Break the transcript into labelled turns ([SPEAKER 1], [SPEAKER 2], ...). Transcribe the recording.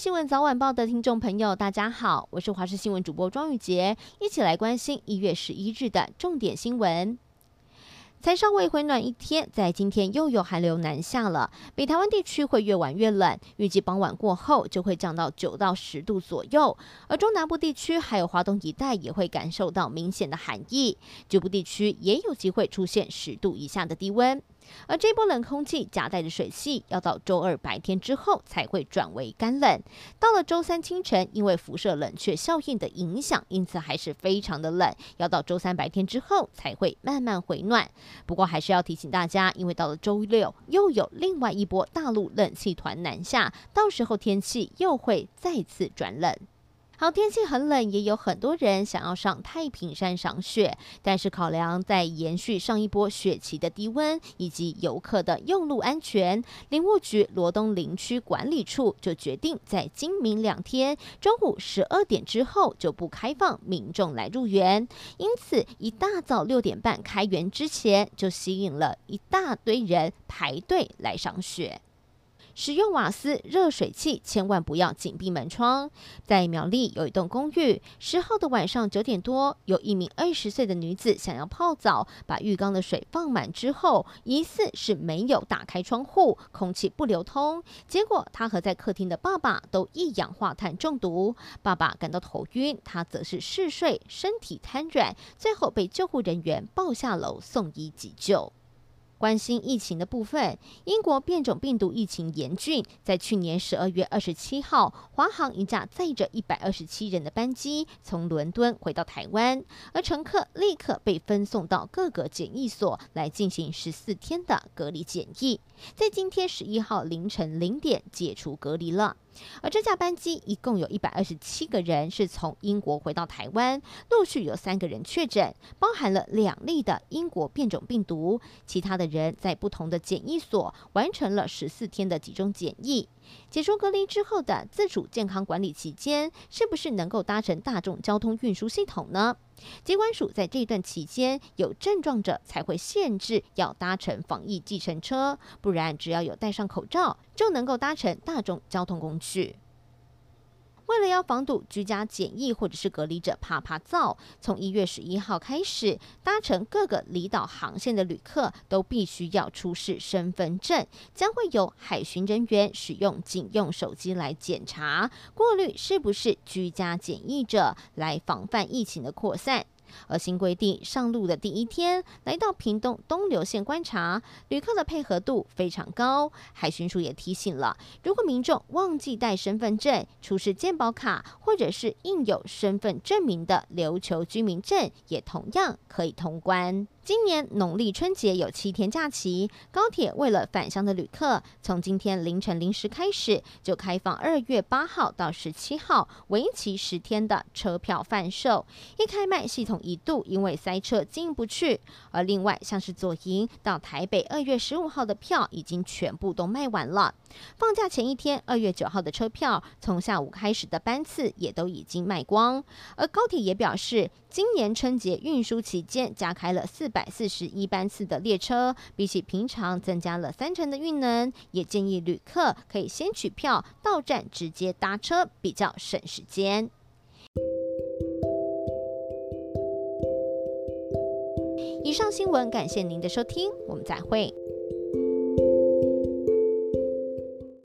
[SPEAKER 1] 新闻早晚报的听众朋友，大家好，我是华视新闻主播庄宇杰，一起来关心一月十一日的重点新闻。才稍微回暖一天，在今天又有寒流南下了。北台湾地区会越晚越冷，预计傍晚过后就会降到九到十度左右。而中南部地区还有华东一带也会感受到明显的寒意，局部地区也有机会出现十度以下的低温。而这波冷空气夹带着水汽，要到周二白天之后才会转为干冷。到了周三清晨，因为辐射冷却效应的影响，因此还是非常的冷。要到周三白天之后才会慢慢回暖。不过还是要提醒大家，因为到了周六又有另外一波大陆冷气团南下，到时候天气又会再次转冷。好，天气很冷，也有很多人想要上太平山赏雪，但是考量在延续上一波雪期的低温以及游客的用路安全，林务局罗东林区管理处就决定在今明两天中午十二点之后就不开放民众来入园，因此一大早六点半开园之前就吸引了一大堆人排队来赏雪。使用瓦斯热水器，千万不要紧闭门窗。在苗栗有一栋公寓，十号的晚上九点多，有一名二十岁的女子想要泡澡，把浴缸的水放满之后，疑似是没有打开窗户，空气不流通。结果她和在客厅的爸爸都一氧化碳中毒，爸爸感到头晕，她则是嗜睡，身体瘫软，最后被救护人员抱下楼送医急救。关心疫情的部分，英国变种病毒疫情严峻，在去年十二月二十七号，华航一架载着一百二十七人的班机从伦敦回到台湾，而乘客立刻被分送到各个检疫所来进行十四天的隔离检疫，在今天十一号凌晨零点解除隔离了。而这架班机一共有一百二十七个人是从英国回到台湾，陆续有三个人确诊，包含了两例的英国变种病毒，其他的人在不同的检疫所完成了十四天的集中检疫。解除隔离之后的自主健康管理期间，是不是能够搭乘大众交通运输系统呢？疾管署在这段期间有症状者才会限制要搭乘防疫计程车，不然只要有戴上口罩就能够搭乘大众交通工具。为了要防堵居家检疫或者是隔离者怕怕燥，从一月十一号开始，搭乘各个离岛航线的旅客都必须要出示身份证，将会有海巡人员使用警用手机来检查过滤是不是居家检疫者，来防范疫情的扩散。而新规定上路的第一天，来到屏东东流线观察，旅客的配合度非常高。海巡署也提醒了，如果民众忘记带身份证、出示健保卡，或者是印有身份证明的琉球居民证，也同样可以通关。今年农历春节有七天假期，高铁为了返乡的旅客，从今天凌晨零时开始就开放二月八号到十七号为期十天的车票贩售。一开卖，系统一度因为塞车进不去。而另外像是左营到台北二月十五号的票已经全部都卖完了。放假前一天，二月九号的车票从下午开始的班次也都已经卖光。而高铁也表示，今年春节运输期间加开了四百四十一班次的列车，比起平常增加了三成的运能，也建议旅客可以先取票到站直接搭车，比较省时间。以上新闻，感谢您的收听，我们再会。